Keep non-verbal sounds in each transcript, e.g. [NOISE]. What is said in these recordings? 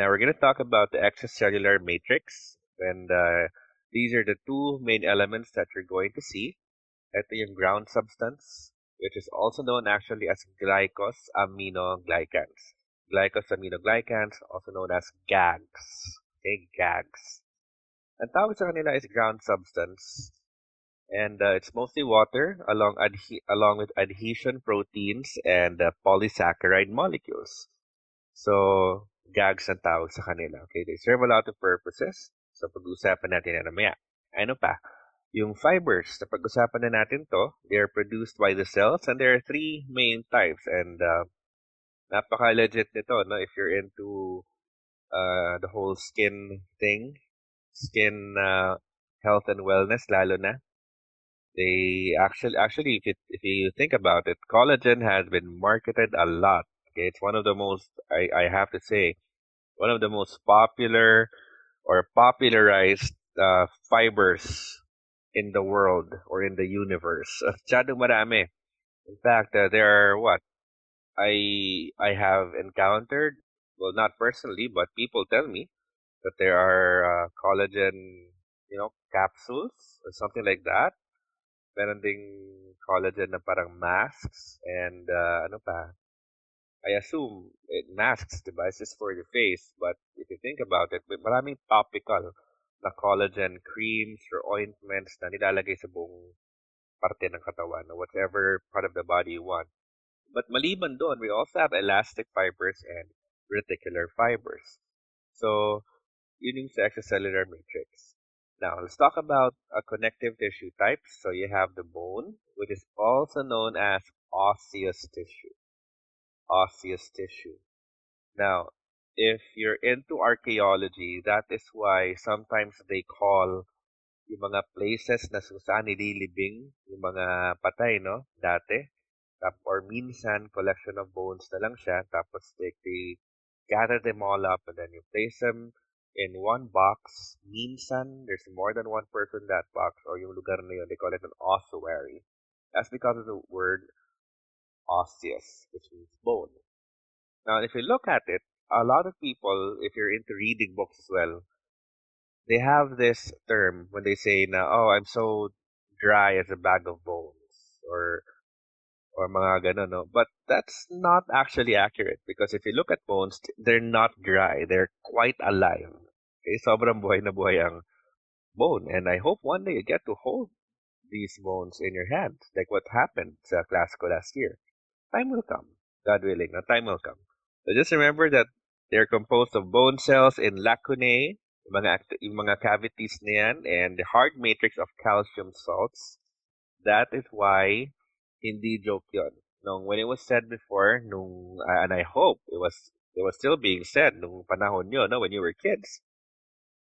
Now we're going to talk about the extracellular matrix, and uh, these are the two main elements that you're going to see. Ito yung ground substance, which is also known actually as glycosaminoglycans. Glycosaminoglycans, also known as GAGs. Okay, GAGs. Ang tawag sa kanila is ground substance. And uh, it's mostly water along, along with adhesion proteins and uh, polysaccharide molecules. So, gags ang tawag sa kanila. Okay, they serve a lot of purposes. So, pag-usapan natin na namaya. Ano pa? Yung fibers, na pag-usapan na natin to, they are produced by the cells and there are three main types. And uh, napaka-legit nito, no? If you're into uh, the whole skin thing, skin uh, health and wellness, lalo na. They actually, actually, if you, if you think about it, collagen has been marketed a lot. Okay, it's one of the most, I, I have to say, one of the most popular or popularized uh, fibers in the world or in the universe. [LAUGHS] Masyadong marami. In fact, uh, there are what I I have encountered. Well, not personally, but people tell me that there are uh, collagen, you know, capsules or something like that. Meron ding collagen na parang masks and uh, ano pa, I assume it masks devices for your face, but if you think about it, maraming topical na collagen creams or ointments na nilalagay sa buong parte ng katawan, or whatever part of the body you want. But maliban doon, we also have elastic fibers and reticular fibers. So, yun yung sa extracellular matrix. Now, let's talk about a connective tissue types. So, you have the bone, which is also known as osseous tissue. Osseous tissue. Now, if you're into archaeology, that is why sometimes they call yung mga places na saan nililibing yung mga patay, no? Dati. Or minsan, collection of bones na lang siya. Tapos they, they gather them all up and then you place them in one box. Minsan, there's more than one person in that box or yung lugar na yun, they call it an ossuary. That's because of the word osseous, which means bone. Now, if you look at it, a lot of people, if you're into reading books as well, they have this term when they say na, oh, I'm so dry as a bag of bones or or mga ganun, no? But that's not actually accurate because if you look at bones, they're not dry. They're quite alive. Okay, sobrang buhay na buhay ang bone. And I hope one day you get to hold these bones in your hands, like what happened sa class ko last year. Time will come. God willing, no? time will come. So just remember that they're composed of bone cells in lacunae, yung mga, yung mga cavities na yan, and the hard matrix of calcium salts. That is why hindi joke yon. Nung, when it was said before, nung, uh, and I hope it was, it was still being said nung panahon nyo, no, when you were kids.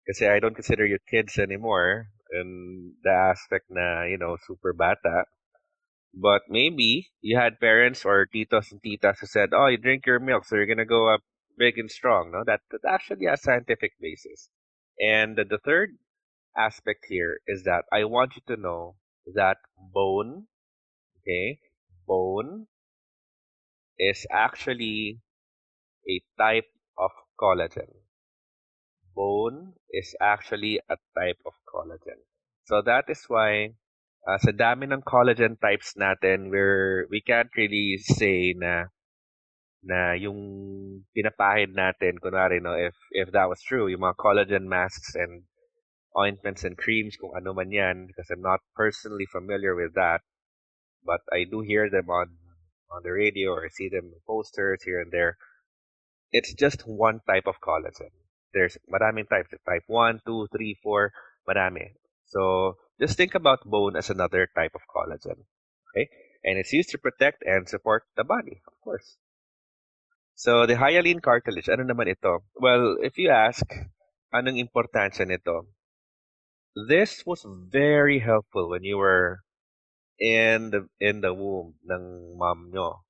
Kasi I don't consider you kids anymore in the aspect na, you know, super bata. But maybe you had parents or titos and titas who said, oh, you drink your milk, so you're to go up big and strong. No, that, that actually has scientific basis. And the third aspect here is that I want you to know that bone, okay, bone is actually a type of collagen. Bone is actually a type of collagen. So that is why uh, sa dami ng collagen types natin, we're, we can't really say na na yung pinapahid natin, kunwari, no, if, if that was true, yung mga collagen masks and ointments and creams, kung ano man yan, because I'm not personally familiar with that, but I do hear them on, on the radio or see them in posters here and there. It's just one type of collagen. There's maraming types, type 1, 2, 3, 4, marami. So, just think about bone as another type of collagen. Okay? And it's used to protect and support the body, of course. So, the hyaline cartilage, ano naman ito? Well, if you ask, anong importansya nito? This was very helpful when you were in the in the womb ng mom nyo.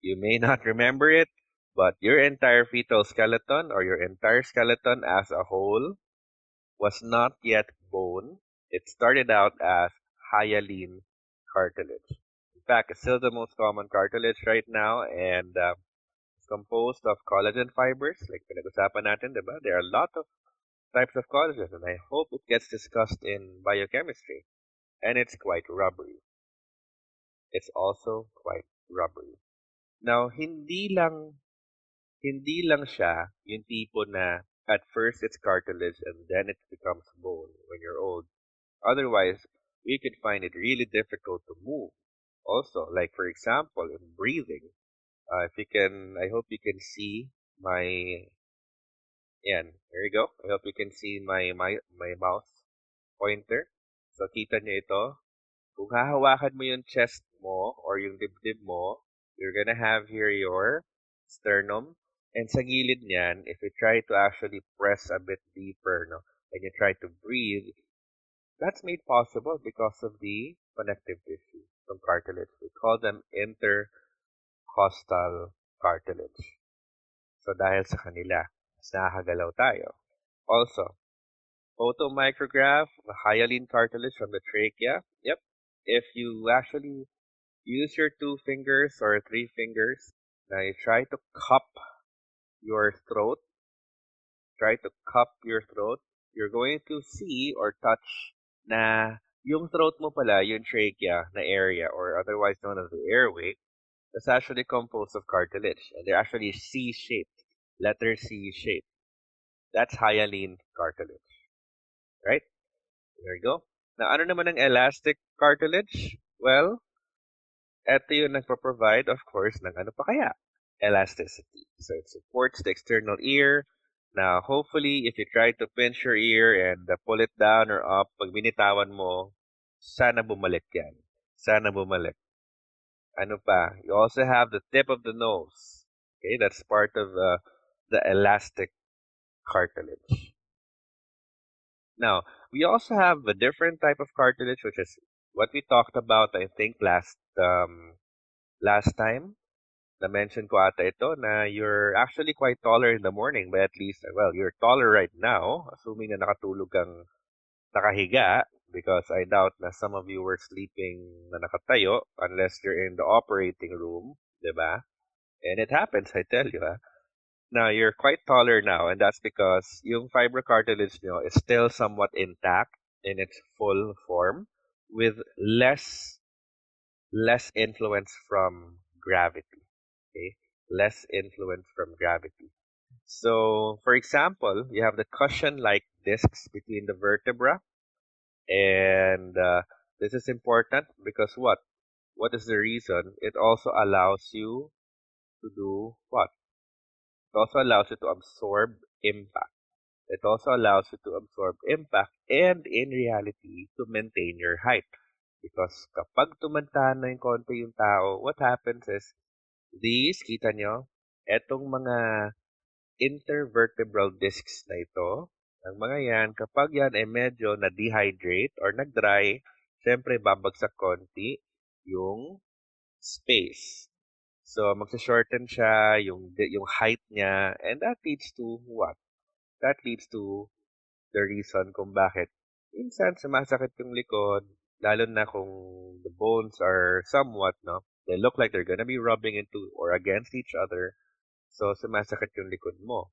You may not [LAUGHS] remember it, but your entire fetal skeleton or your entire skeleton as a whole was not yet bone. It started out as hyaline cartilage. In fact, it's still the most common cartilage right now, and uh, composed of collagen fibers, like pinag-usapan natin, diba? There are a lot of types of collagen, and I hope it gets discussed in biochemistry. And it's quite rubbery. It's also quite rubbery. Now, hindi lang hindi lang siya yung tipo na at first it's cartilage and then it becomes bone when you're old. Otherwise, we could find it really difficult to move. Also, like for example, in breathing, uh, if you can, I hope you can see my, yan, there you go. I hope you can see my, my, my mouse pointer. So, kita niyo ito. Kung hahawakan mo yung chest mo or yung dibdib mo, you're gonna have here your sternum. And sa gilid niyan, if you try to actually press a bit deeper, no, and you try to breathe, that's made possible because of the connective tissue from cartilage. We call them intercostal cartilage. So dahil sa kanila, mas nakakagalaw tayo. Also, photomicrograph, the hyaline cartilage from the trachea. Yep. If you actually use your two fingers or three fingers, now you try to cup your throat, try to cup your throat, you're going to see or touch na yung throat mo pala, yung trachea na area, or otherwise known as the airway, is actually composed of cartilage. And they're actually C-shaped, letter C-shaped. That's hyaline cartilage. Right? There you go. Now, ano naman ang elastic cartilage? Well, eto yung nagpo-provide, of course, ng ano pa kaya? Elasticity. So, it supports the external ear, Now, hopefully, if you try to pinch your ear and uh, pull it down or up, pag binitawan mo, sana bumalik yan. Sana bumalik. Ano pa? You also have the tip of the nose. Okay, that's part of uh, the elastic cartilage. Now, we also have a different type of cartilage, which is what we talked about, I think, last um, last time na-mention ko ata ito na you're actually quite taller in the morning but at least, well, you're taller right now, assuming na nakatulog kang nakahiga because I doubt na some of you were sleeping na nakatayo unless you're in the operating room, di ba? And it happens, I tell you, ha? Now, you're quite taller now and that's because yung fibrocartilage nyo is still somewhat intact in its full form with less less influence from gravity okay, less influence from gravity. So, for example, you have the cushion-like discs between the vertebra, and uh, this is important because what? What is the reason? It also allows you to do what? It also allows you to absorb impact. It also allows you to absorb impact and in reality, to maintain your height. Because kapag tumanda na yung konti yung tao, what happens is These, kita nyo, etong mga intervertebral discs na ito, ang mga yan, kapag yan ay medyo na-dehydrate or nag-dry, syempre babagsak konti yung space. So, magsa-shorten siya, yung, yung height niya, and that leads to what? That leads to the reason kung bakit minsan sumasakit yung likod, lalo na kung the bones are somewhat, no? They look like they're gonna be rubbing into or against each other. So, sumasakit yung likod mo.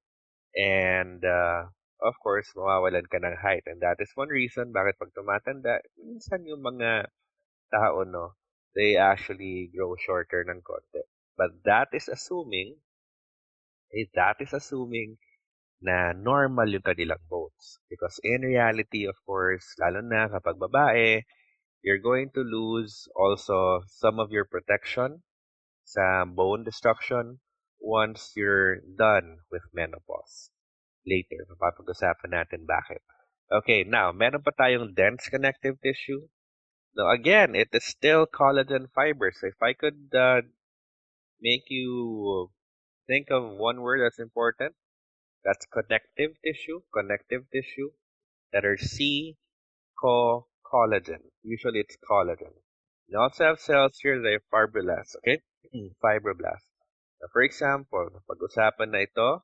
And, uh, of course, mawawalan ka ng height. And that is one reason bakit pag tumatanda, minsan yung mga tao, no, they actually grow shorter ng konti. But that is assuming, eh, that is assuming na normal yung kanilang bones. Because in reality, of course, lalo na kapag babae, you're going to lose also some of your protection sa bone destruction once you're done with menopause. Later, mapapag-usapan natin bakit. Okay, now, meron pa tayong dense connective tissue. Now, again, it is still collagen fibers. So if I could uh, make you think of one word that's important, that's connective tissue, connective tissue, letter C, co, collagen. Usually it's collagen. You also have cells here that are fibroblasts, okay? fibroblasts. Now, for example, pag-usapan na ito,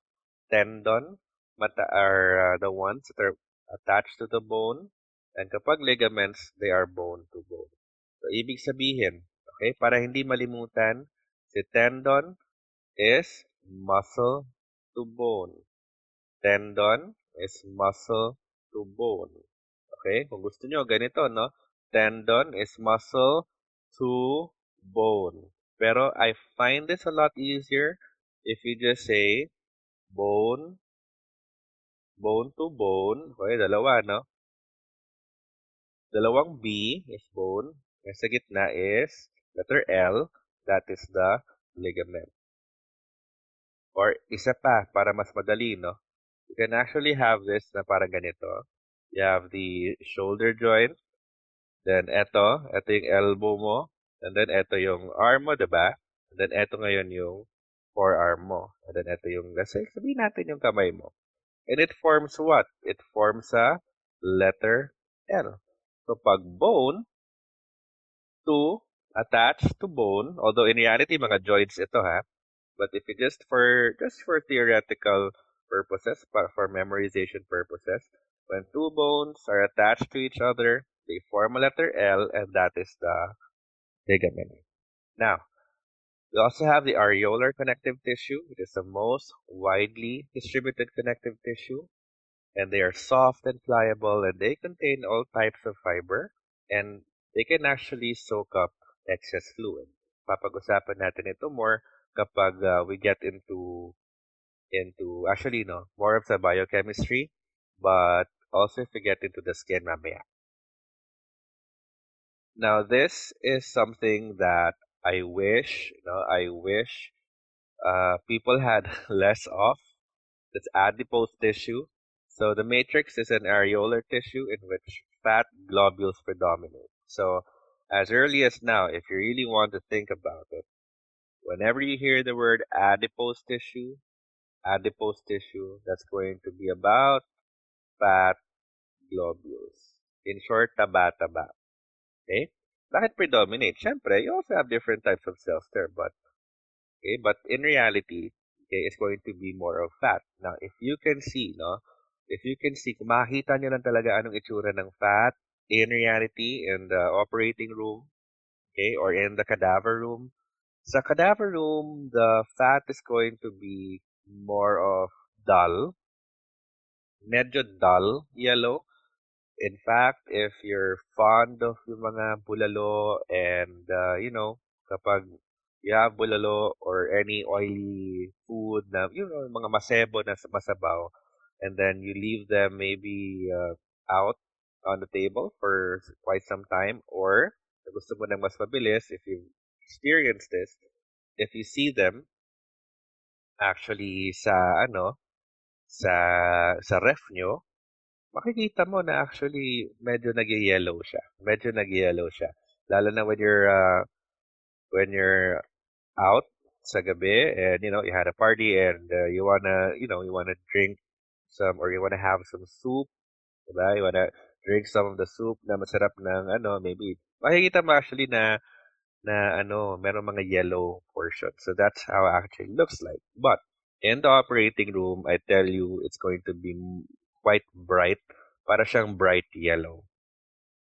tendon, mata are uh, the ones that are attached to the bone. And kapag ligaments, they are bone to bone. So, ibig sabihin, okay, para hindi malimutan, si tendon is muscle to bone. Tendon is muscle to bone. Okay? Kung gusto nyo, ganito, no? Tendon is muscle to bone. Pero I find this a lot easier if you just say bone, bone to bone. Okay, dalawa, no? Dalawang B is bone. And sa gitna is letter L. That is the ligament. Or isa pa, para mas madali, no? You can actually have this na parang ganito. You have the shoulder joint. Then eto, eto yung elbow mo. And then eto yung arm mo, diba? And then eto ngayon yung forearm mo. And then eto yung, let's say, sabihin natin yung kamay mo. And it forms what? It forms a letter L. So pag bone, to attach to bone, although in reality, mga joints ito ha. But if you just for, just for theoretical purposes, for memorization purposes, when two bones are attached to each other, they form a letter L, and that is the ligament. Now, we also have the areolar connective tissue, which is the most widely distributed connective tissue. And they are soft and pliable, and they contain all types of fiber, and they can actually soak up excess fluid. Papag-usapan natin ito more kapag uh, we get into into actually no more of the biochemistry, but also if we get into the skin mamaya. Now this is something that I wish, you know, I wish uh, people had [LAUGHS] less of. It's adipose tissue. So the matrix is an areolar tissue in which fat globules predominate. So as early as now, if you really want to think about it, whenever you hear the word adipose tissue, adipose tissue, that's going to be about fat globules. In short, taba-taba. Okay? Bakit predominate? Siyempre, you also have different types of cells there, but okay, but in reality, okay, it's going to be more of fat. Now, if you can see, no, if you can see, kung makikita nyo lang talaga anong itsura ng fat, in reality, in the operating room, okay, or in the cadaver room, sa cadaver room, the fat is going to be more of dull, medyo dull yellow. In fact, if you're fond of yung mga bulalo and, uh, you know, kapag you have bulalo or any oily food na, you know, mga masebo na masabaw, and then you leave them maybe uh, out on the table for quite some time, or gusto mo ng mas mabilis, if you've experienced this, if you see them actually sa ano, sa sa ref nyo, makikita mo na actually medyo nag-yellow siya. Medyo nag-yellow siya. Lalo na when you're uh, when you're out sa gabi and you know you had a party and uh, you wanna you know you wanna drink some or you wanna have some soup, diba? You wanna drink some of the soup na masarap ng ano maybe makikita mo actually na na ano meron mga yellow portion. So that's how it actually looks like. But in the operating room, I tell you, it's going to be quite bright. Para siyang bright yellow.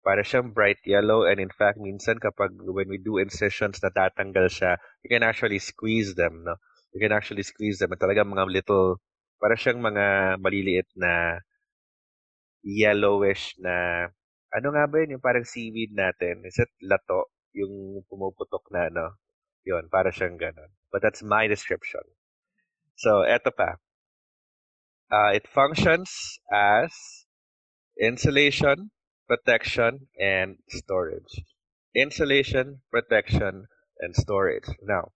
Para siyang bright yellow and in fact, minsan kapag when we do incisions na tatanggal siya, you can actually squeeze them, no? You can actually squeeze them. Talaga mga little, para siyang mga maliliit na yellowish na, ano nga ba yun? Yung parang seaweed natin. Is it lato? Yung pumuputok na, no? Yun, para siyang ganun. But that's my description. So, eto pa. Uh, it functions as insulation, protection, and storage. Insulation, protection, and storage. Now,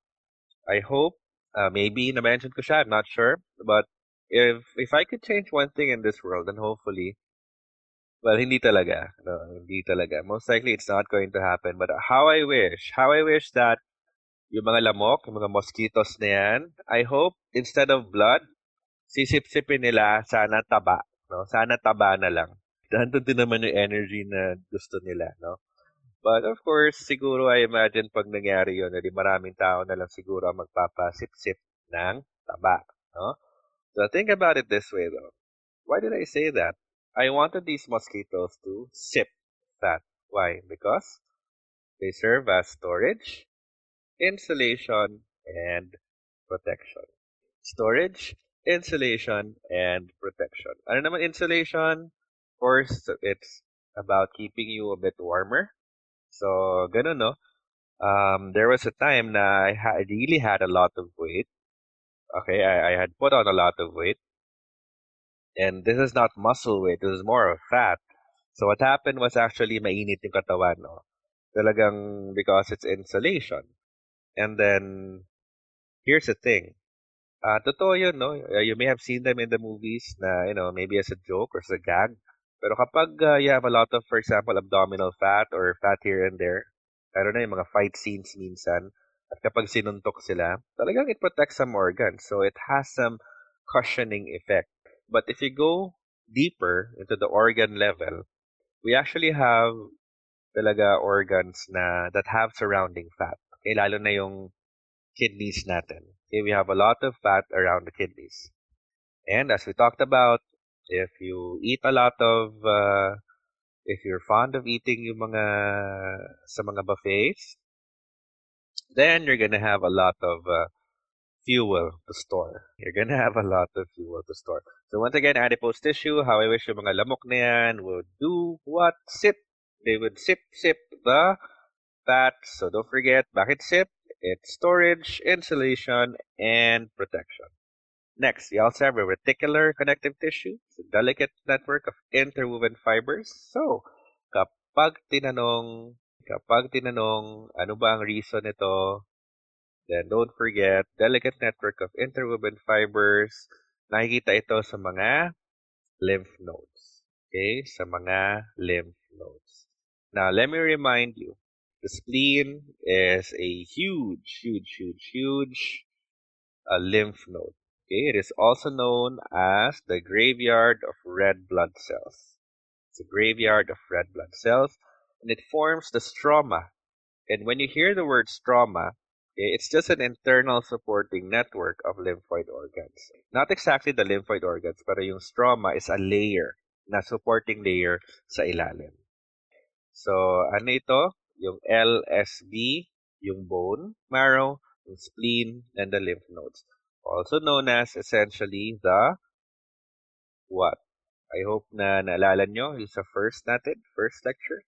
I hope, uh, maybe na-mention ko siya, I'm not sure, but if if I could change one thing in this world, then hopefully, well, hindi talaga. No, hindi talaga. Most likely, it's not going to happen. But how I wish, how I wish that yung mga lamok, yung mga mosquitoes na yan, I hope instead of blood, sisip-sipin nila sana taba. No? Sana taba na lang. [LAUGHS] Nandun din naman yung energy na gusto nila. No? But of course, siguro I imagine pag nangyari yun, edi maraming tao na lang siguro ang magpapasip-sip ng taba. No? So think about it this way though. Why did I say that? I wanted these mosquitoes to sip fat. Why? Because they serve as storage, insulation, and protection. storage, insulation, and protection. Ano naman insulation? Of course, it's about keeping you a bit warmer. So, ganun, no? Um, there was a time na I, ha- really had a lot of weight. Okay, I, I had put on a lot of weight. And this is not muscle weight, this is more of fat. So what happened was actually mainit yung katawan, no? Talagang because it's insulation. And then, here's the thing. Uh, totoo yun, no? Uh, you may have seen them in the movies na, you know, maybe as a joke or as a gag. Pero kapag uh, you have a lot of, for example, abdominal fat or fat here and there, lalo na yung mga fight scenes minsan, at kapag sinuntok sila, talagang it protects some organs. So it has some cushioning effect. But if you go deeper into the organ level, we actually have talaga organs na that have surrounding fat. Okay, lalo na yung kidneys natin. Okay, we have a lot of fat around the kidneys. And as we talked about, if you eat a lot of uh, if you're fond of eating yung mga sa mga buffets, then you're gonna have a lot of uh, fuel to store. You're gonna have a lot of fuel to store. So once again, adipose tissue, how I wish yung mga lamok na yan would do what? Sip. They would sip, sip the fat. So don't forget, bakit sip? It's storage, insulation, and protection. Next, you also have a reticular connective tissue. It's a delicate network of interwoven fibers. So, kapag tinanong, kapag tinanong, ano ba ang reason nito? Then don't forget, delicate network of interwoven fibers. Nakikita ito sa mga lymph nodes. Okay? Sa mga lymph nodes. Now, let me remind you, the spleen is a huge, huge, huge, huge uh, lymph node. Okay, it is also known as the graveyard of red blood cells. It's a graveyard of red blood cells, and it forms the stroma. And when you hear the word stroma, it's just an internal supporting network of lymphoid organs. Not exactly the lymphoid organs, but yung stroma is a layer, na supporting layer sa ilalim. So, ano ito? Yung LSB, yung bone marrow, yung spleen, and the lymph nodes also known as essentially the what? I hope na naalala nyo yung sa first natin, first lecture.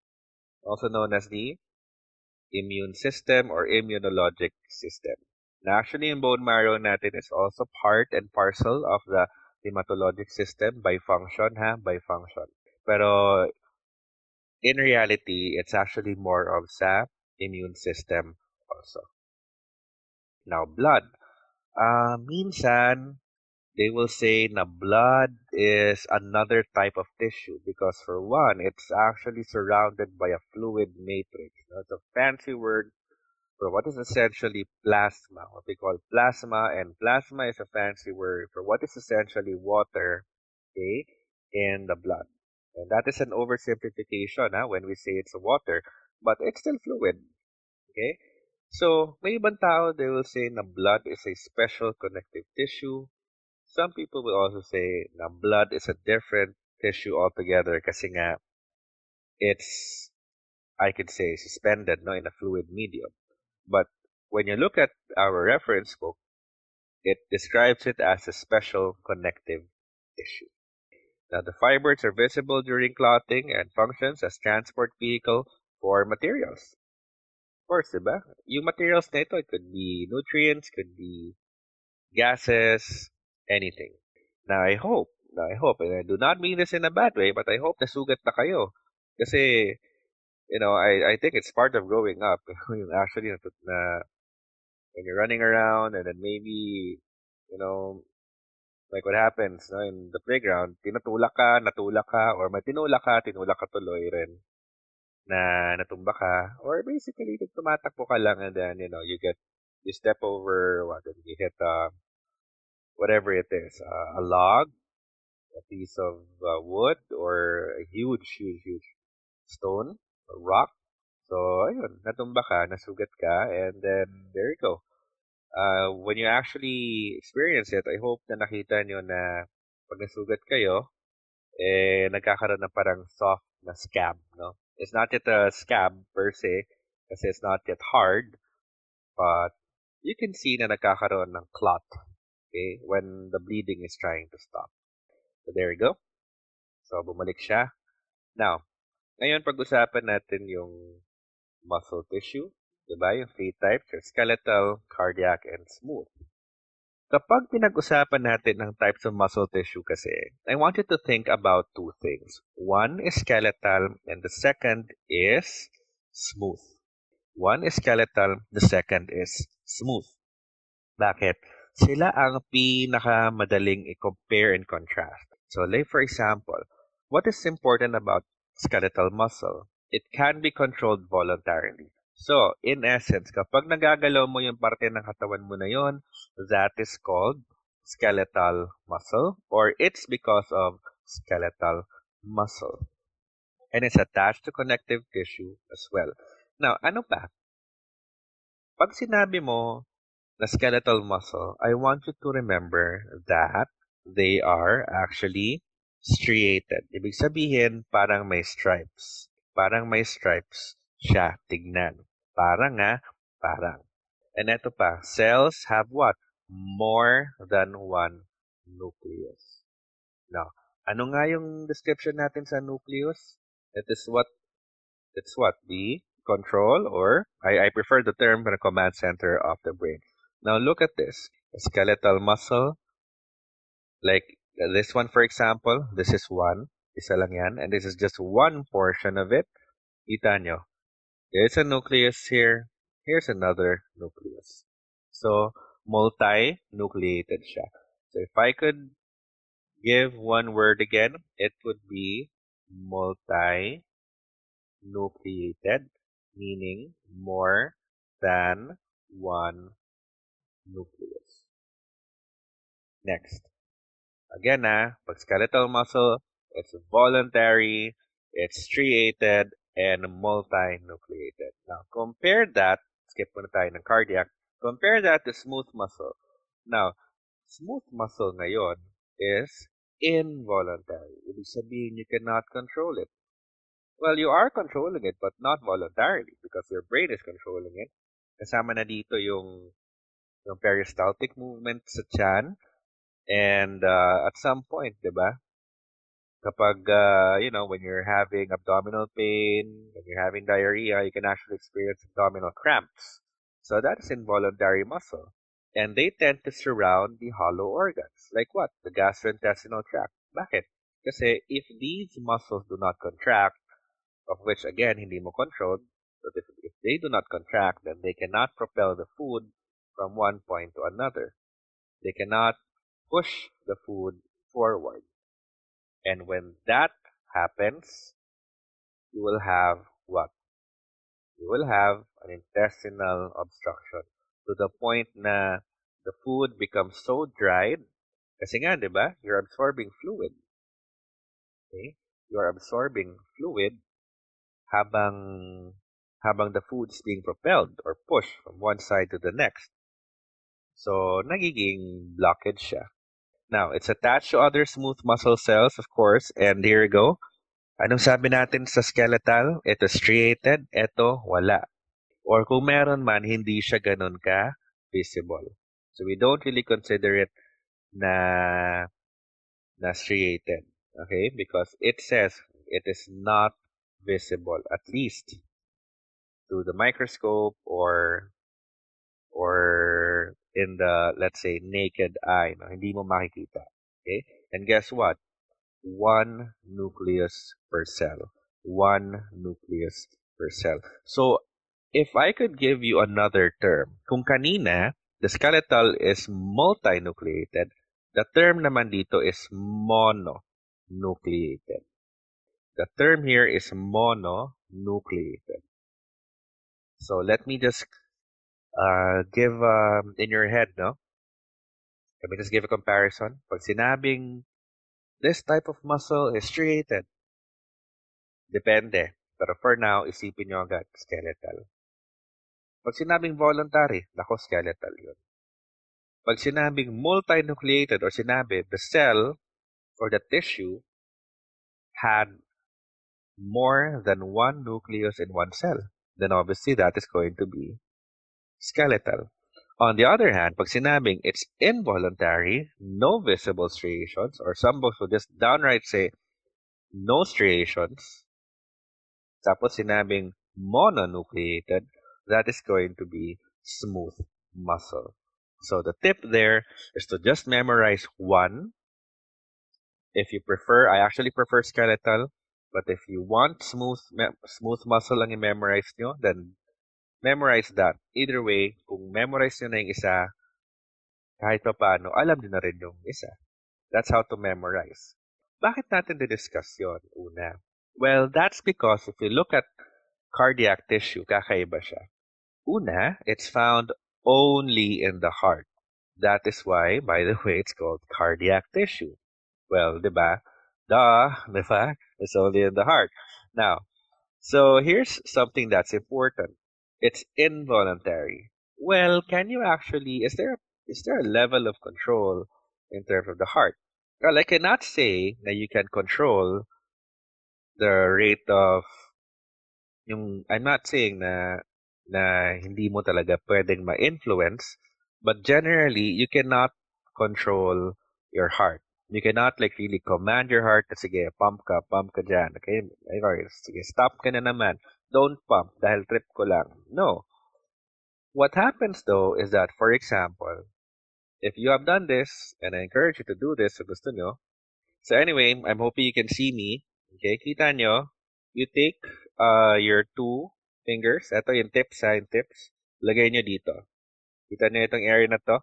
Also known as the immune system or immunologic system. Now, actually, yung bone marrow natin is also part and parcel of the hematologic system by function, ha? By function. Pero, in reality, it's actually more of sa immune system also. Now, blood. Uh, minsan, they will say na blood is another type of tissue because for one, it's actually surrounded by a fluid matrix. That's a fancy word for what is essentially plasma, what they call plasma, and plasma is a fancy word for what is essentially water, okay, in the blood. And that is an oversimplification huh, when we say it's water, but it's still fluid, okay? So, may ibang tao, they will say na blood is a special connective tissue. Some people will also say na blood is a different tissue altogether kasi nga it's, I could say, suspended no, in a fluid medium. But when you look at our reference book, it describes it as a special connective tissue. Now, the fibers are visible during clotting and functions as transport vehicle for materials course, diba? Yung materials ito, it could be nutrients, could be gases, anything. Now, I hope, now I hope, and I do not mean this in a bad way, but I hope nasugat na kayo. Kasi, you know, I, I think it's part of growing up. [LAUGHS] Actually, na, when you're running around and then maybe, you know, like what happens no, in the playground, tinutulak ka, natulak ka, or may tinulak ka, tinulak ka tuloy rin. na natumba ka or basically tumatakbo ka lang and then you know you get you step over what you hit uh, whatever it is uh, a log a piece of uh, wood or a huge huge huge stone or rock so ayun natumba ka nasugat ka and then there you go uh, when you actually experience it I hope na nakita nyo na pag nasugat kayo eh nagkakaroon ng parang soft na scab no It's not yet a scab per se, kasi it's not yet hard, but you can see na nagkakaroon ng clot Okay? When the bleeding is trying to stop. So there we go. So bumalik siya. Now, ngayon pag-usapan natin yung muscle tissue. Diba? Yung three types, yung skeletal, cardiac, and smooth. Kapag pinag-usapan natin ng types of muscle tissue kasi, I want you to think about two things. One is skeletal and the second is smooth. One is skeletal, the second is smooth. Bakit? Sila ang pinakamadaling i-compare and contrast. So, like for example, what is important about skeletal muscle? It can be controlled voluntarily. So, in essence, kapag nagagalaw mo yung parte ng katawan mo na yon, that is called skeletal muscle or it's because of skeletal muscle. And it's attached to connective tissue as well. Now, ano pa? Pag sinabi mo na skeletal muscle, I want you to remember that they are actually striated. Ibig sabihin, parang may stripes. Parang may stripes siya tignan. Parang nga, parang. And eto pa, cells have what? More than one nucleus. Now, ano nga yung description natin sa nucleus? It is what, it's what? The control or, I, I prefer the term the command center of the brain. Now look at this. Skeletal muscle, like this one for example, this is one. Isa lang yan. And this is just one portion of it. Kita nyo. There's a nucleus here. Here's another nucleus. So, multi-nucleated siya. So, if I could give one word again, it would be multi-nucleated, meaning more than one nucleus. Next. Again, ah, pag skeletal muscle, it's voluntary, it's striated, and multinucleated. Now, compare that, skip muna tayo ng cardiac, compare that to smooth muscle. Now, smooth muscle ngayon is involuntary. Ibig sabihin, you cannot control it. Well, you are controlling it, but not voluntarily because your brain is controlling it. Kasama na dito yung, yung peristaltic movement sa chan. And uh, at some point, di ba, kapag, uh, you know, when you're having abdominal pain, when you're having diarrhea, you can actually experience abdominal cramps. So that is involuntary muscle. And they tend to surround the hollow organs. Like what? The gastrointestinal tract. Bakit? Kasi if these muscles do not contract, of which again, hindi mo controlled, so if, if they do not contract, then they cannot propel the food from one point to another. They cannot push the food forward. And when that happens, you will have what? You will have an intestinal obstruction to the point na the food becomes so dried. Kasi nga, di ba? You're absorbing fluid. Okay? You're absorbing fluid habang habang the food is being propelled or pushed from one side to the next. So, nagiging blockage siya. Now, it's attached to other smooth muscle cells, of course, and here we go. Anong sabi natin sa skeletal? Ito striated, ito wala. Or kung meron man, hindi siya ganun ka visible. So we don't really consider it na na striated. Okay? Because it says it is not visible, at least through the microscope or or in the, let's say, naked eye. No? Hindi mo makikita. Okay? And guess what? One nucleus per cell. One nucleus per cell. So, if I could give you another term, kung kanina, the skeletal is multinucleated, the term naman dito is mononucleated. The term here is mononucleated. So let me just uh, give um, in your head, no? Let me just give a comparison. Pag sinabing this type of muscle is striated, depende. Pero for now, isipin nyo agad, skeletal. Pag sinabing voluntary, nako, skeletal yun. Pag sinabing multinucleated or sinabi the cell or the tissue had more than one nucleus in one cell, then obviously that is going to be skeletal. On the other hand, pag sinabing it's involuntary, no visible striations, or some books will just downright say no striations, tapos sinabing mononucleated, that is going to be smooth muscle. So the tip there is to just memorize one. If you prefer, I actually prefer skeletal, but if you want smooth smooth muscle lang i-memorize nyo, then memorize that. Either way, kung memorize nyo na yung isa, kahit pa paano, alam nyo na rin yung isa. That's how to memorize. Bakit natin didiscuss yon una? Well, that's because if you look at cardiac tissue, kakaiba siya. Una, it's found only in the heart. That is why, by the way, it's called cardiac tissue. Well, di ba? Duh, di ba? It's only in the heart. Now, so here's something that's important. It's involuntary. Well, can you actually, is there, is there a level of control in terms of the heart? Well, I cannot say that you can control the rate of yung I'm not saying na na hindi mo talaga pwedeng ma-influence, but generally, you cannot control your heart. You cannot like really command your heart na sige, pump ka, pump ka dyan. Okay? okay sige, stop ka na naman. Don't pump dahil trip ko lang. No. What happens though is that, for example, if you have done this, and I encourage you to do this so gusto nyo. So anyway, I'm hoping you can see me. Okay, kita nyo. You take uh, your two fingers. Ito yung tips ha, yung tips. Lagay nyo dito. Kita nyo itong area na to?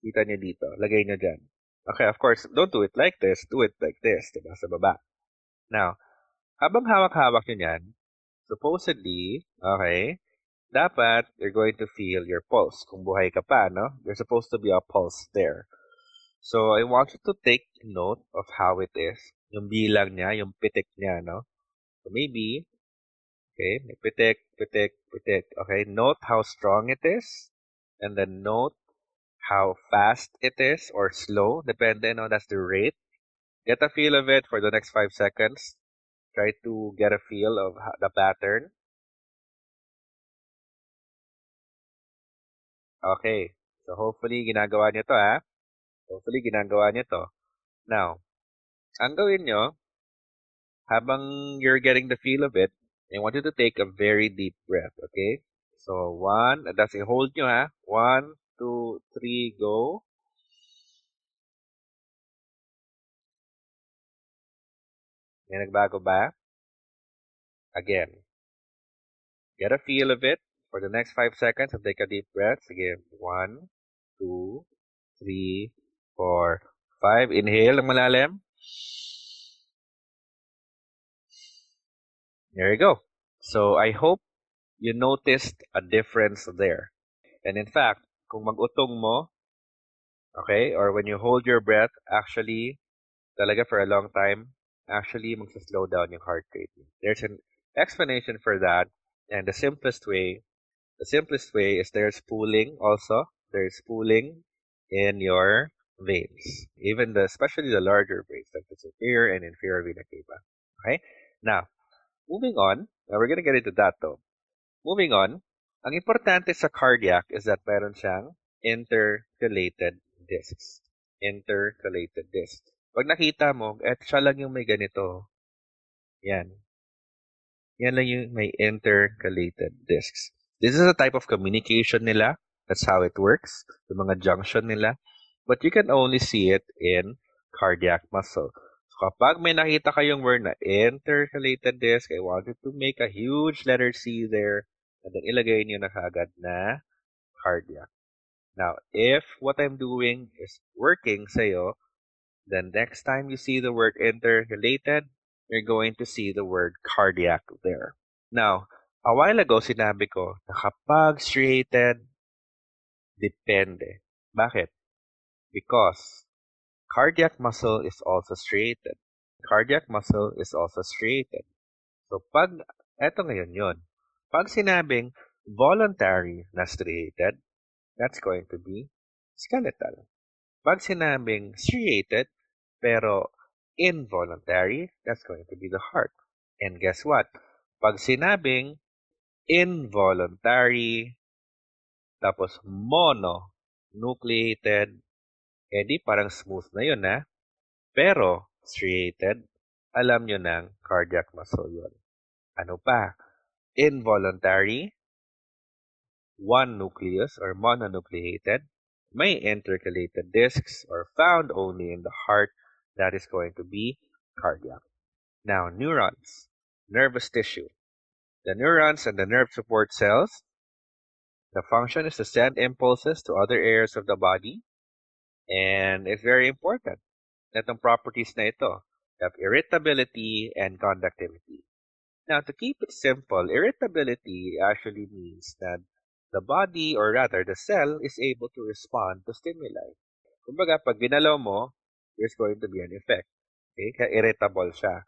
Kita nyo dito. Lagay nyo dyan. Okay, of course, don't do it like this. Do it like this, diba? Sa baba. Now, habang hawak-hawak nyo yan, supposedly, okay, dapat you're going to feel your pulse. Kung buhay ka pa, no? There's supposed to be a pulse there. So, I want you to take note of how it is. Yung bilang niya, yung pitik niya, no? So, maybe, okay, may pitik, pitik, pitik. Okay, note how strong it is. And then note how fast it is or slow, depending on that's the rate. Get a feel of it for the next five seconds. Try to get a feel of the pattern. Okay. So hopefully ginagawa niyo to ha. Hopefully ginagawa niyo to. Now, ang gawin nyo, habang you're getting the feel of it, I want you to take a very deep breath, okay? So, one, that's a hold nyo ha. One, two, three, go. May nagbago ba? Again. Get a feel of it for the next five seconds and take a deep breath. Again, one, two, three, four, five. Inhale ng malalim. There you go. So I hope you noticed a difference there. And in fact, kung mag-utong mo, okay, or when you hold your breath, actually, talaga for a long time, actually, magsa-slow down yung heart rate. There's an explanation for that, and the simplest way, the simplest way is there's pooling also. There's pooling in your veins, even the, especially the larger veins, like the superior and inferior vena cava. Okay? Now, moving on, now we're gonna get into that though. Moving on, Ang importante sa cardiac is that meron siyang intercalated discs. Intercalated discs. Pag nakita mo, at siya lang yung may ganito. Yan. Yan lang yung may intercalated discs. This is a type of communication nila. That's how it works. Yung mga junction nila. But you can only see it in cardiac muscle. So kapag may nakita kayong word na intercalated disc, I want you to make a huge letter C there and then ilagay niyo na kagad na cardiac. Now, if what I'm doing is working sa'yo, then next time you see the word interrelated, you're going to see the word cardiac there. Now, a while ago sinabi ko na kapag striated, depende. Bakit? Because cardiac muscle is also striated. Cardiac muscle is also striated. So pag, eto ngayon yon Pag sinabing voluntary na striated, that's going to be skeletal. Pag sinabing striated, pero involuntary, that's going to be the heart. And guess what? Pag sinabing involuntary Tapos mononucleated, edi parang smooth na yun ha. Pero striated, alam nyo ng cardiac muscle yun. Ano pa? Involuntary, one nucleus or mononucleated, may intercalated discs or found only in the heart that is going to be cardiac. Now, neurons, nervous tissue. The neurons and the nerve support cells, the function is to send impulses to other areas of the body and it's very important. Itong properties na ito, have irritability and conductivity. Now, to keep it simple, irritability actually means that the body, or rather the cell, is able to respond to stimuli. Kumbaga, pag ginalaw mo, there's going to be an effect. Okay? Kaya irritable siya.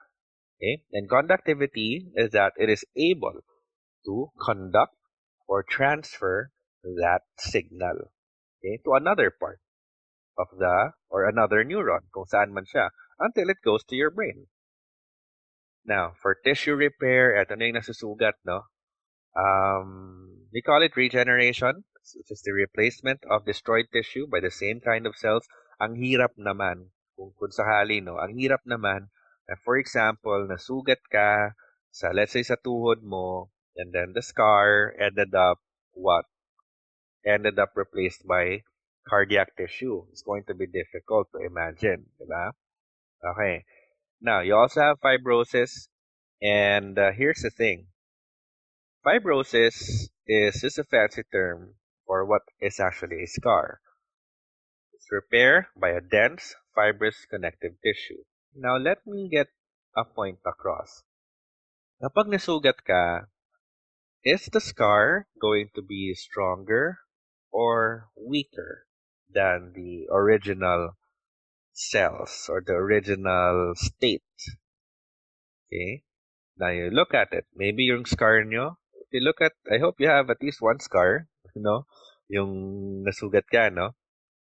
Okay? And conductivity is that it is able to conduct or transfer that signal okay, to another part of the, or another neuron, kung saan man siya, until it goes to your brain. Now, for tissue repair, ito na yung nasusugat, no? Um, we call it regeneration, which is the replacement of destroyed tissue by the same kind of cells. Ang hirap naman, kung, kung sakali, no, ang hirap naman, na for example, nasugat ka sa, let's say, sa tuhod mo, and then the scar ended up what? Ended up replaced by cardiac tissue. It's going to be difficult to imagine, diba? Okay. Now, you also have fibrosis, and uh, here's the thing. Fibrosis is just a fancy term for what is actually a scar. It's repair by a dense, fibrous connective tissue. Now, let me get a point across. Kapag nasugat ka, is the scar going to be stronger or weaker than the original cells or the original state? Okay? Now you look at it. Maybe yung scar nyo you look at, I hope you have at least one scar, you know, yung nasugat ka, no?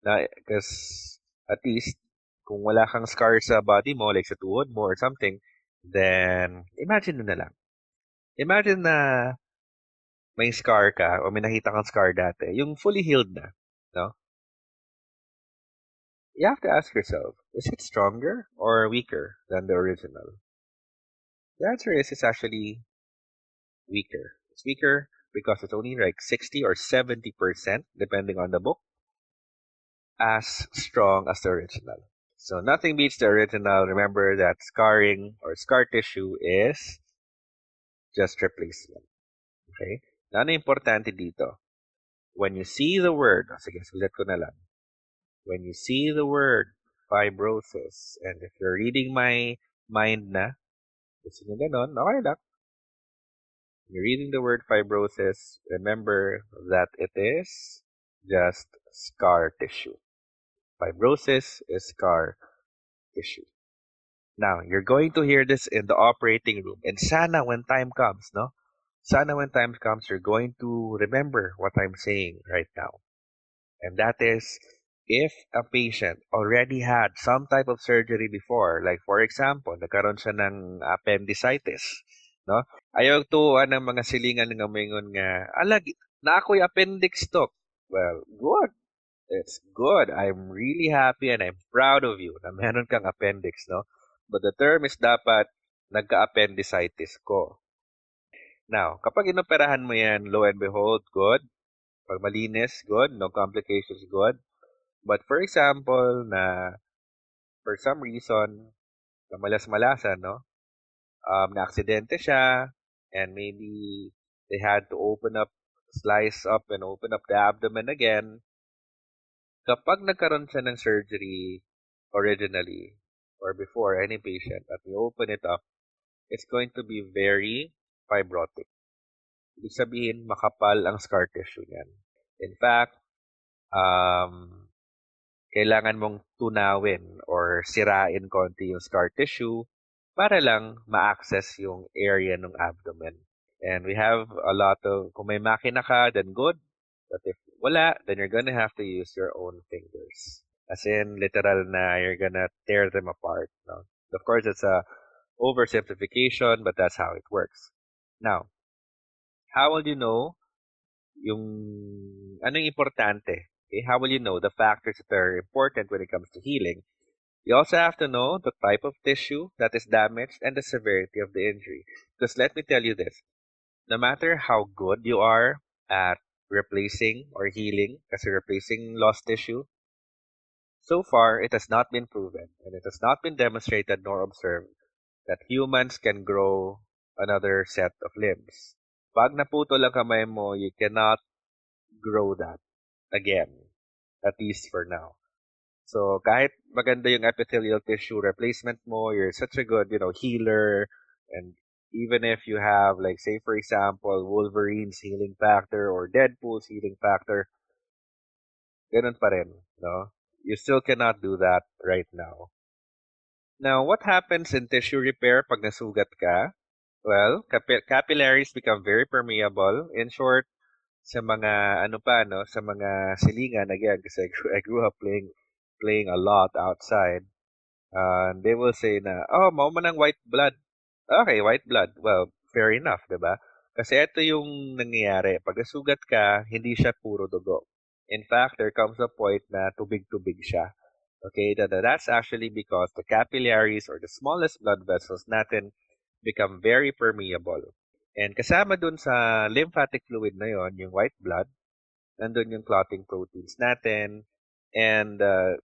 Na, because at least, kung wala kang scar sa body mo, like sa tuhod mo or something, then, imagine na lang. Imagine na may scar ka o may nakita kang scar dati, yung fully healed na, no? You have to ask yourself, is it stronger or weaker than the original? The answer is it's actually weaker. It's weaker because it's only like 60 or 70%, depending on the book, as strong as the original. So nothing beats the original. Remember that scarring or scar tissue is just replacement. Okay? Na ano importante dito? When you see the word, oh. When you see the word fibrosis, and if you're reading my mind na, okay lang. You're reading the word fibrosis, remember that it is just scar tissue. Fibrosis is scar tissue. Now, you're going to hear this in the operating room. And sana when time comes, no? Sana when time comes, you're going to remember what I'm saying right now. And that is, if a patient already had some type of surgery before, like for example, nagkaroon siya ng appendicitis, no? Ayaw tuwa ng mga silingan nga mingon nga, alag, na ako'y appendix to. Well, good. It's good. I'm really happy and I'm proud of you na meron kang appendix, no? But the term is dapat nagka-appendicitis ko. Now, kapag inoperahan mo yan, lo and behold, good. Pag malinis, good. No complications, good. But for example, na for some reason, na malas-malasan, no? Um, na-aksidente siya, and maybe they had to open up, slice up and open up the abdomen again. Kapag nagkaroon siya ng surgery originally, or before any patient, at you open it up, it's going to be very fibrotic. Ibig sabihin, makapal ang scar tissue niyan. In fact, um, kailangan mong tunawin or sirain konti yung scar tissue para lang ma-access yung area ng abdomen. And we have a lot of, kung may makina ka, then good. But if wala, then you're gonna have to use your own fingers. As in, literal na you're gonna tear them apart. No? Of course, it's a oversimplification, but that's how it works. Now, how will you know yung anong importante? Okay, how will you know the factors that are important when it comes to healing? You also have to know the type of tissue that is damaged and the severity of the injury. Because let me tell you this, no matter how good you are at replacing or healing, kasi replacing lost tissue, so far it has not been proven and it has not been demonstrated nor observed that humans can grow another set of limbs. Pag naputol ang kamay mo, you cannot grow that again, at least for now. So, kahit maganda yung epithelial tissue replacement mo, you're such a good, you know, healer, and even if you have, like, say, for example, Wolverine's healing factor or Deadpool's healing factor, ganun pa rin, no? You still cannot do that right now. Now, what happens in tissue repair pag nasugat ka? Well, capillaries become very permeable. In short, sa mga ano pa no, sa mga silingan again kasi [LAUGHS] I grew, I up playing playing a lot outside. Uh, they will say na, oh, mau man white blood. Okay, white blood. Well, fair enough, 'di ba? Kasi ito yung nangyayari. Pag nasugat ka, hindi siya puro dugo. In fact, there comes a point na tubig-tubig siya. Okay, that, that's actually because the capillaries or the smallest blood vessels natin become very permeable. And kasama dun sa lymphatic fluid na yon, yung white blood, nandun yung clotting proteins natin. And uh,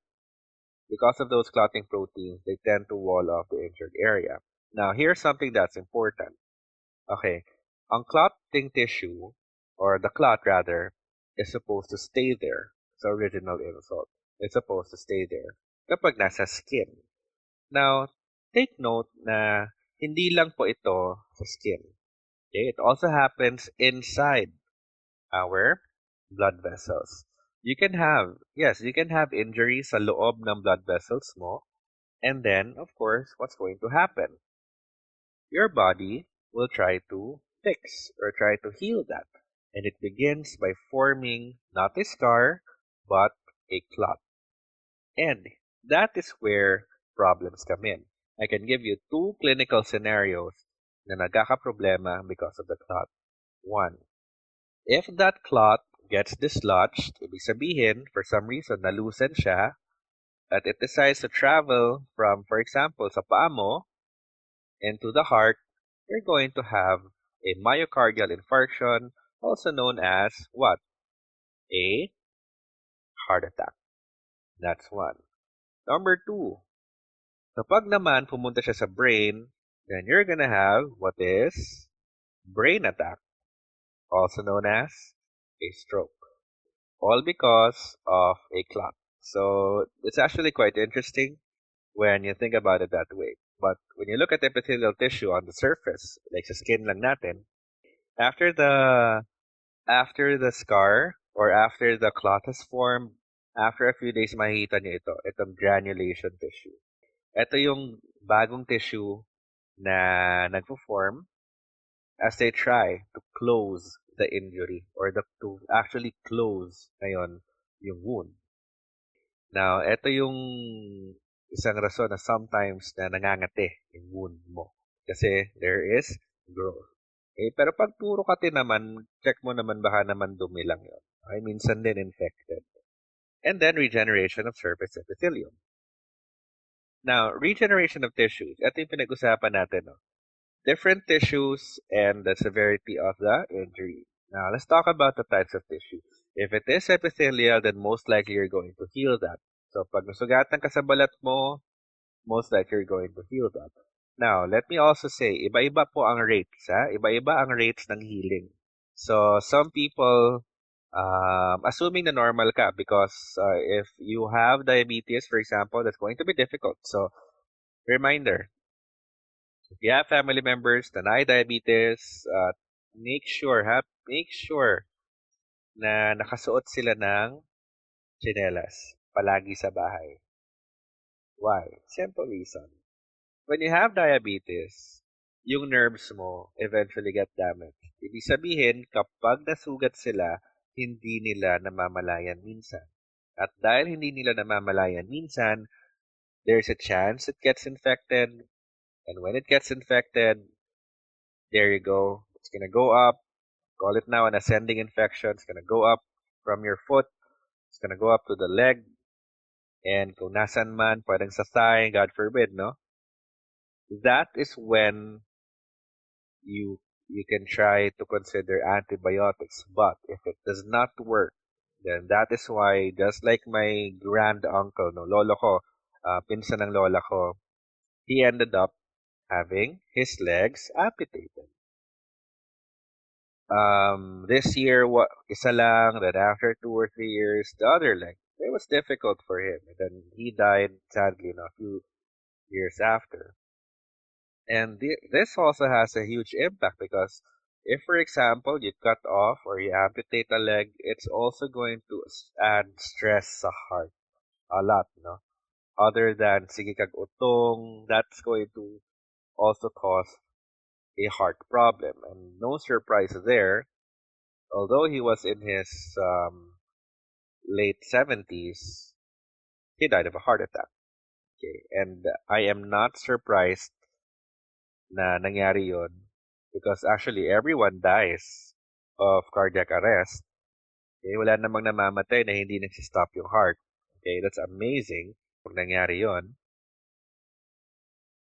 because of those clotting proteins, they tend to wall off the injured area. Now, here's something that's important. Okay, ang clotting tissue, or the clot rather, is supposed to stay there. It's original insult. It's supposed to stay there kapag nasa skin. Now, take note na hindi lang po ito sa skin. Okay? It also happens inside our blood vessels. You can have, yes, you can have injuries sa loob ng blood vessels mo. And then, of course, what's going to happen? Your body will try to fix or try to heal that. And it begins by forming not a scar, but a clot. And that is where problems come in. I can give you two clinical scenarios na nagkakaproblema because of the clot. One, if that clot gets dislodged, ibig sabihin, for some reason, nalusen siya, that it decides to travel from, for example, sa paa mo into the heart, you're going to have a myocardial infarction, also known as what? A heart attack. That's one. Number two, Kapag naman pumunta siya sa brain, then you're gonna have what is brain attack, also known as a stroke. All because of a clot. So it's actually quite interesting when you think about it that way. But when you look at the epithelial tissue on the surface, like sa skin lang natin, after the after the scar or after the clot has formed, after a few days makikita niyo ito, itong granulation tissue. Ito yung bagong tissue na nagpo-form as they try to close the injury or the, to actually close ngayon yung wound. Now, ito yung isang rason na sometimes na nangangati yung wound mo. Kasi there is growth. Okay? Pero pag puro kati naman, check mo naman baka naman dumi lang yun. Okay? Minsan din infected. And then regeneration of surface epithelium. Now, regeneration of tissues. Ito yung pinag-usapan natin. No? Different tissues and the severity of the injury. Now, let's talk about the types of tissue. If it is epithelial, then most likely you're going to heal that. So, pag nasugatan ka sa balat mo, most likely you're going to heal that. Now, let me also say, iba-iba po ang rates. Ha? Iba-iba ang rates ng healing. So, some people um, assuming the normal ka because uh, if you have diabetes for example that's going to be difficult so reminder if you have family members na diabetes uh, make sure ha make sure na nakasuot sila ng chinelas palagi sa bahay why simple reason when you have diabetes yung nerves mo eventually get damaged ibig sabihin kapag nasugat sila hindi nila namamalayan minsan. At dahil hindi nila namamalayan minsan, there's a chance it gets infected. And when it gets infected, there you go. It's going to go up. Call it now an ascending infection. It's going to go up. from your foot. It's gonna go up to the leg. And kung nasan man, pwedeng sa thigh, God forbid, no? That is when you you can try to consider antibiotics. But if it does not work, then that is why, just like my grand uncle, no, lolo ko, uh, pinsan ng lola ko, he ended up having his legs amputated. Um, this year, what, isa lang, then after two or three years, the other leg. It was difficult for him. And then he died, sadly, in a few years after. And the, this also has a huge impact because if, for example, you cut off or you amputate a leg, it's also going to add stress sa heart a lot, no? Other than sige kag utong, that's going to also cause a heart problem. And no surprise there, although he was in his um, late 70s, he died of a heart attack. Okay, and I am not surprised na nangyari yon because actually everyone dies of cardiac arrest. Okay, wala namang namamatay na hindi nagsistop yung heart. Okay, that's amazing kung nangyari yon.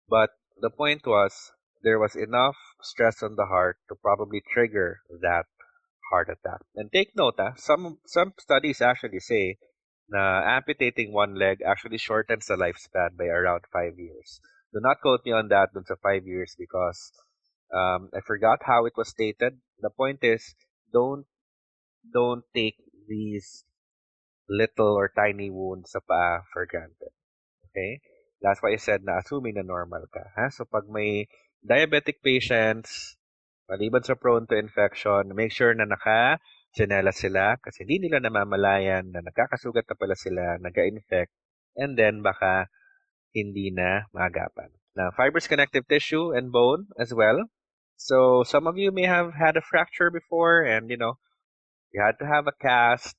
But the point was, there was enough stress on the heart to probably trigger that heart attack. And take note, ah, some some studies actually say na amputating one leg actually shortens the lifespan by around five years. Do not quote me on that dun sa five years because um, I forgot how it was stated. The point is, don't don't take these little or tiny wounds sa paa for granted. Okay? That's why I said na assuming na normal ka. Ha? So pag may diabetic patients, maliban sa prone to infection, make sure na naka sinela sila kasi hindi nila namamalayan na nagkakasugat na pala sila, nag-infect, and then baka hindi na maagapan. Now, fibrous connective tissue and bone as well. So some of you may have had a fracture before and, you know, you had to have a cast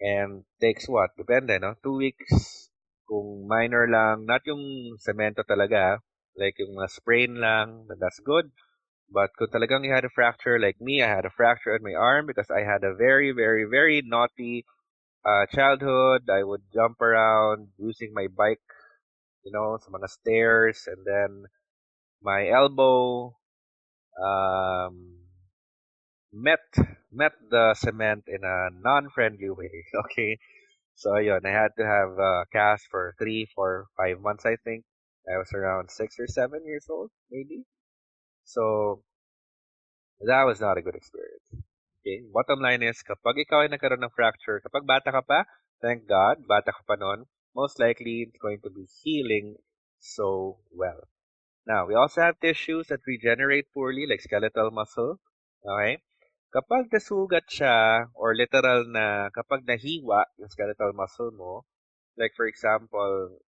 and takes what? Depende, no? Two weeks kung minor lang, not yung semento talaga, like yung mga sprain lang, that's good. But kung talagang you had a fracture, like me, I had a fracture in my arm because I had a very, very, very naughty uh, childhood. I would jump around using my bike, you know, sa mga stairs, and then my elbow um, met met the cement in a non-friendly way. [LAUGHS] Okay, so yun, I had to have a cast for three, four, five months, I think. I was around six or seven years old, maybe. So, that was not a good experience. Okay? Bottom line is, kapag ikaw ay nagkaroon ng fracture, kapag bata ka pa, thank God, bata ka pa noon, most likely it's going to be healing so well. Now, we also have tissues that regenerate poorly, like skeletal muscle. Okay? Kapag nasugat siya, or literal na kapag nahiwa yung skeletal muscle mo, like for example,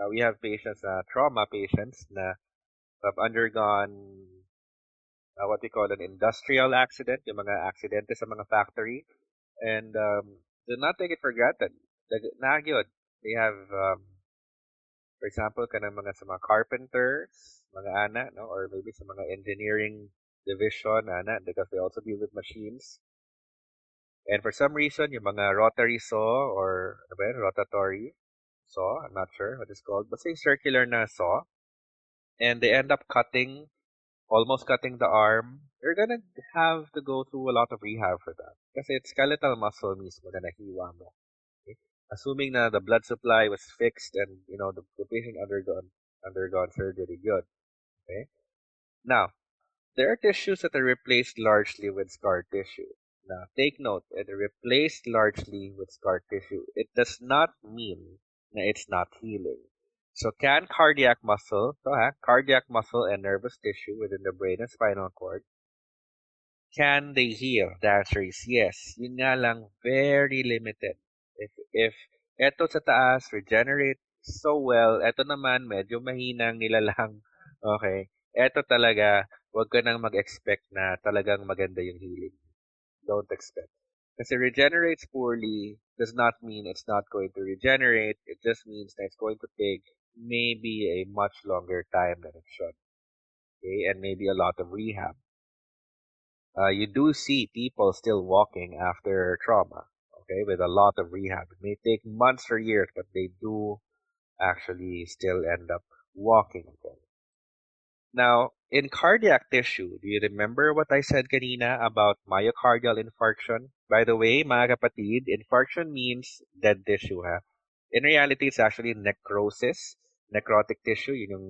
uh, we have patients, uh, trauma patients na have undergone uh, what we call an industrial accident, yung mga aksidente sa mga factory. And um, do not take it for granted. Nagyod, they have, um, for example, kanang mga sa mga carpenters, mga ana, no? or maybe sa mga engineering division, ana, because they also deal with machines. And for some reason, yung mga rotary saw or ano ba yun, rotatory saw, I'm not sure what it's called, but say circular na saw, and they end up cutting, almost cutting the arm, you're gonna have to go through a lot of rehab for that. Kasi it's skeletal muscle mismo na nahiwa mo. Okay? Assuming na the blood supply was fixed and, you know, the, the patient undergone, undergone surgery, good. Okay? Now, there are tissues that are replaced largely with scar tissue. Now, take note, it replaced largely with scar tissue. It does not mean that it's not healing. So can cardiac muscle, so ha, cardiac muscle and nervous tissue within the brain and spinal cord, can they heal? The answer is yes. Yun nga lang, very limited. If, if eto sa taas, regenerate so well, eto naman, medyo mahinang nilalang, [LAUGHS] okay, eto talaga, wag ka nang mag-expect na talagang maganda yung healing. Don't expect. Kasi regenerates poorly does not mean it's not going to regenerate. It just means that it's going to take maybe a much longer time than it should. Okay, and maybe a lot of rehab. uh, you do see people still walking after trauma, okay, with a lot of rehab. It may take months or years, but they do actually still end up walking again. Now, in cardiac tissue, do you remember what I said kanina about myocardial infarction? By the way, mga kapatid, infarction means dead tissue, ha? In reality, it's actually necrosis, necrotic tissue, yun yung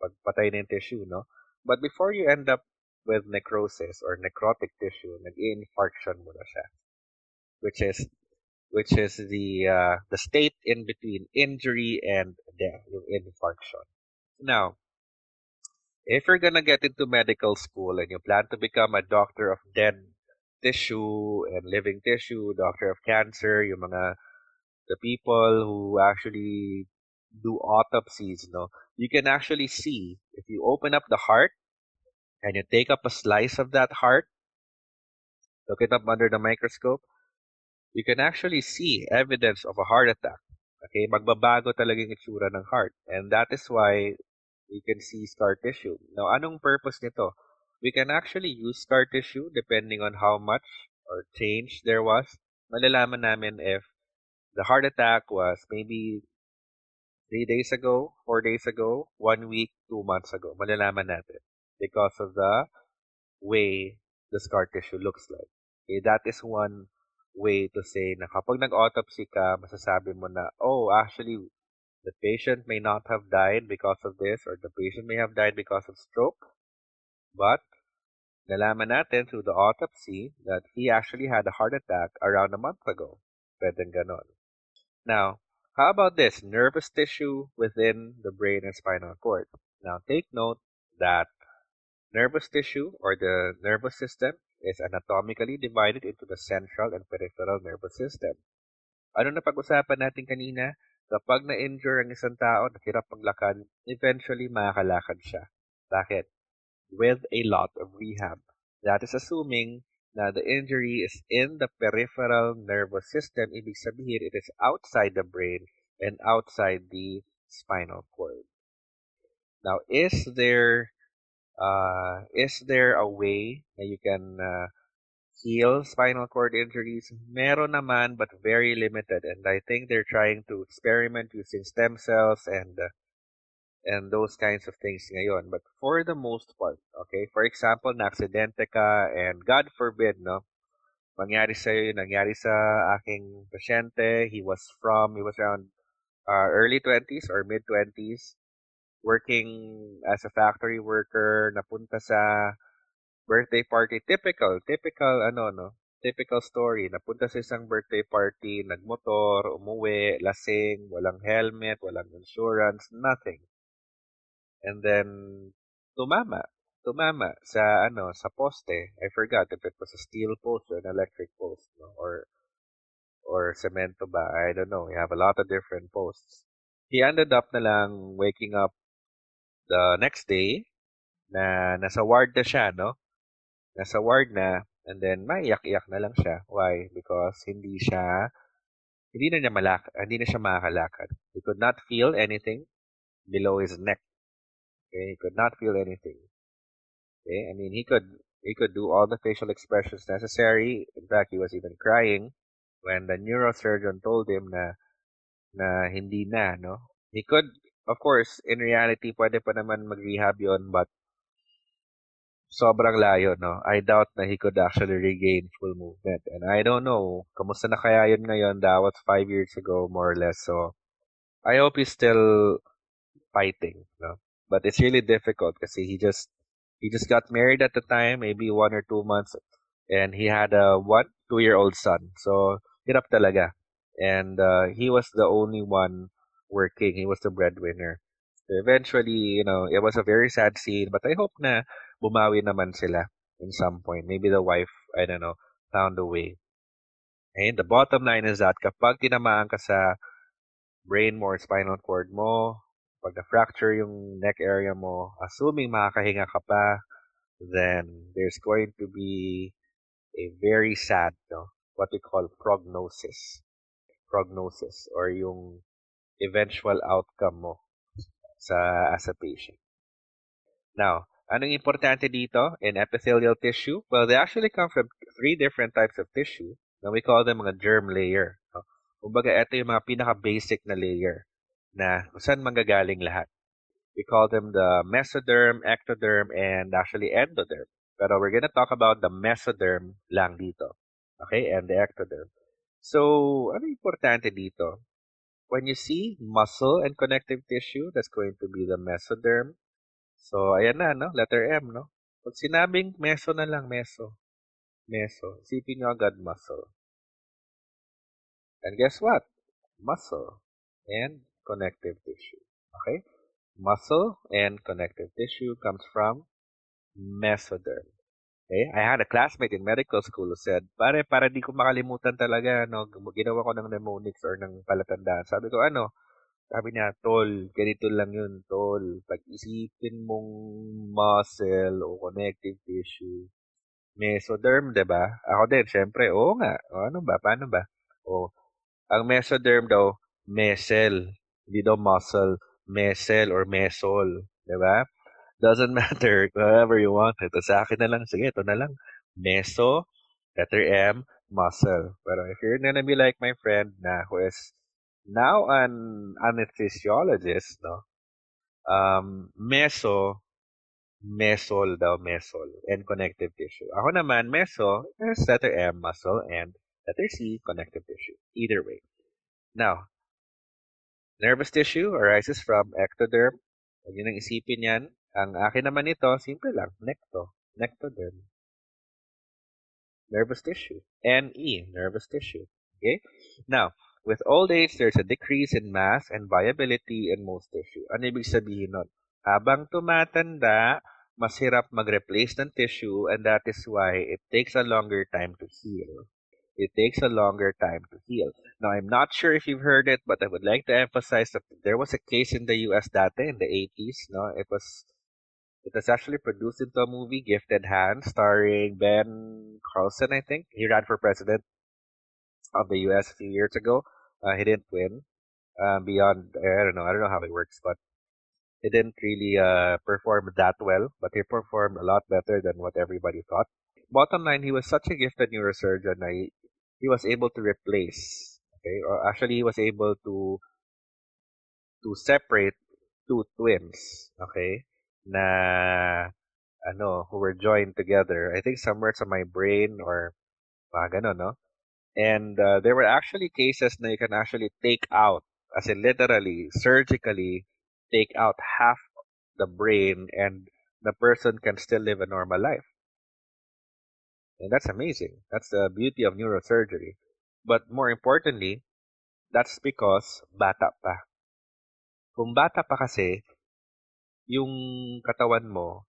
pagpatay ng tissue, no? But before you end up with necrosis or necrotic tissue, nag-infarction mo na siya. Which is which is the uh, the state in between injury and death, yung infarction. Now, if you're gonna get into medical school and you plan to become a doctor of dead tissue and living tissue, doctor of cancer, yung mga the people who actually do autopsies, you know, you can actually see if you open up the heart and you take up a slice of that heart, look it up under the microscope, you can actually see evidence of a heart attack. Okay, magbabago talaga yung itsura ng heart. And that is why we can see scar tissue. Now, anong purpose nito? We can actually use scar tissue depending on how much or change there was. Malalaman namin if the heart attack was maybe three days ago, four days ago, one week, two months ago. Malalaman natin because of the way the scar tissue looks like. Okay, that is one way to say na kapag nag-autopsy ka, masasabi mo na, oh, actually, the patient may not have died because of this or the patient may have died because of stroke. But, nalaman natin through the autopsy that he actually had a heart attack around a month ago. Pwedeng ganon. Now, how about this? Nervous tissue within the brain and spinal cord. Now, take note that nervous tissue or the nervous system is anatomically divided into the central and peripheral nervous system. Ano na pag-usapan natin kanina? Kapag na-injure ang isang tao, nakirap maglakad, eventually makakalakad siya. Bakit? With a lot of rehab. That is assuming na the injury is in the peripheral nervous system. Ibig sabihin, it is outside the brain and outside the spinal cord. Now, is there uh, is there a way that you can uh, heal spinal cord injuries? Meron naman, but very limited. And I think they're trying to experiment using stem cells and uh, and those kinds of things ngayon. But for the most part, okay, for example, na-aksidente ka and God forbid, no, mangyari sa iyo, nangyari sa aking pasyente, he was from, he was around uh, early 20s or mid 20s working as a factory worker, napunta sa birthday party. Typical, typical, ano, no? Typical story. Napunta sa isang birthday party, nagmotor, umuwi, lasing, walang helmet, walang insurance, nothing. And then, tumama. Tumama sa, ano, sa poste. I forgot if it was a steel post or an electric post, no? Or, or cemento ba? I don't know. We have a lot of different posts. He ended up na lang waking up the next day, na nasa ward na siya, no? Nasa ward na, and then maiyak-iyak na lang siya. Why? Because hindi siya, hindi na niya malak, hindi na siya makakalakad. He could not feel anything below his neck. Okay, he could not feel anything. Okay, I mean, he could, he could do all the facial expressions necessary. In fact, he was even crying when the neurosurgeon told him na, na hindi na, no? He could of course, in reality, pwede pa naman mag-rehab yon but sobrang layo, no? I doubt na he could actually regain full movement. And I don't know, kamusta na kaya yun ngayon? Was five years ago, more or less. So, I hope he's still fighting, no? But it's really difficult kasi he just, he just got married at the time, maybe one or two months, and he had a one, two-year-old son. So, hirap talaga. And uh, he was the only one working. He was the breadwinner. So eventually, you know, it was a very sad scene, but I hope na bumawi naman sila in some point. Maybe the wife, I don't know, found a way. And the bottom line is that kapag tinamaan ka sa brain mo or spinal cord mo, pag na-fracture yung neck area mo, assuming makakahinga ka pa, then there's going to be a very sad, no, what we call prognosis. Prognosis, or yung eventual outcome mo sa as a patient. Now, Anong importante dito in epithelial tissue? Well, they actually come from three different types of tissue na we call them mga germ layer. No? Kumbaga, ito yung mga pinaka-basic na layer na saan manggagaling lahat. We call them the mesoderm, ectoderm, and actually endoderm. Pero we're gonna talk about the mesoderm lang dito. Okay? And the ectoderm. So, ano importante dito? When you see muscle and connective tissue, that's going to be the mesoderm. So, ayan na, no? Letter M, no? Pag sinabing meso na lang, meso. Meso. Isipin nyo agad muscle. And guess what? Muscle and connective tissue. Okay? Muscle and connective tissue comes from mesoderm. Okay? I had a classmate in medical school who said, pare, para di ko makalimutan talaga, no, ginawa ko ng mnemonics or ng palatandaan. Sabi ko, ano? Sabi niya, tol, ganito lang yun, tol. Pag-isipin mong muscle o connective tissue, mesoderm, ba? Ako din, syempre, oo nga. O, ano ba? Paano ba? O, ang mesoderm daw, mesel. Hindi muscle. Mesel or mesol. Di ba? Doesn't [LAUGHS] matter. whatever you want it. sa akin na lang, sige, ito na lang. Meso, letter M, muscle. Pero if you're gonna be like my friend na who is now an anesthesiologist, no? Um, meso, mesol daw, mesol, and connective tissue. Ako naman, meso is letter M, muscle, and Letter C, connective tissue. Either way. Now, nervous tissue arises from ectoderm. Huwag nyo nang isipin yan. Ang akin naman ito, simple lang. Necto. Nectoderm. Nervous tissue. NE, nervous tissue. Okay? Now, with old age, there's a decrease in mass and viability in most tissue. Ano ibig sabihin nun? Habang tumatanda, mas hirap mag-replace ng tissue and that is why it takes a longer time to heal it takes a longer time to heal. Now, I'm not sure if you've heard it, but I would like to emphasize that there was a case in the US data in the 80s. No, it was it was actually produced into a movie, Gifted Hands, starring Ben Carson. I think he ran for president of the US a few years ago. Uh, he didn't win. Uh, beyond, I don't know, I don't know how it works, but he didn't really uh, perform that well. But he performed a lot better than what everybody thought bottom line, he was such a gifted neurosurgeon that he, was able to replace, okay, or actually he was able to to separate two twins, okay, na ano, who were joined together. I think somewhere to my brain or mga ganun, no? And uh, there were actually cases na you can actually take out, as in literally, surgically take out half the brain and the person can still live a normal life. And that's amazing. That's the beauty of neurosurgery. But more importantly, that's because bata pa. Kung bata pa kasi, yung katawan mo,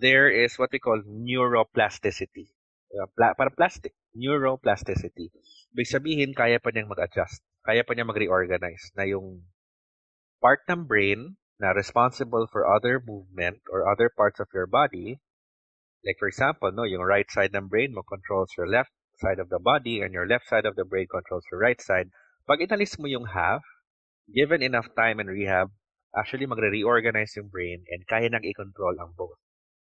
there is what we call neuroplasticity. Uh, para plastic, neuroplasticity. Ibig sabihin, kaya pa niyang mag-adjust. Kaya pa niyang mag-reorganize na yung part ng brain na responsible for other movement or other parts of your body like for example, no, yung right side ng brain mo controls your left side of the body and your left side of the brain controls your right side. Pag inalis mo yung half, given enough time and rehab, actually magre-reorganize yung brain and kaya nang i-control ang both.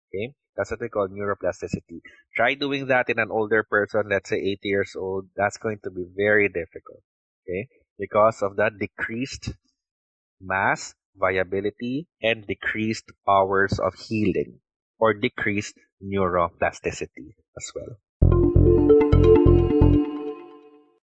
Okay? That's what we call neuroplasticity. Try doing that in an older person, let's say 80 years old. That's going to be very difficult. Okay? Because of that decreased mass, viability, and decreased powers of healing or decreased neuroplasticity as well.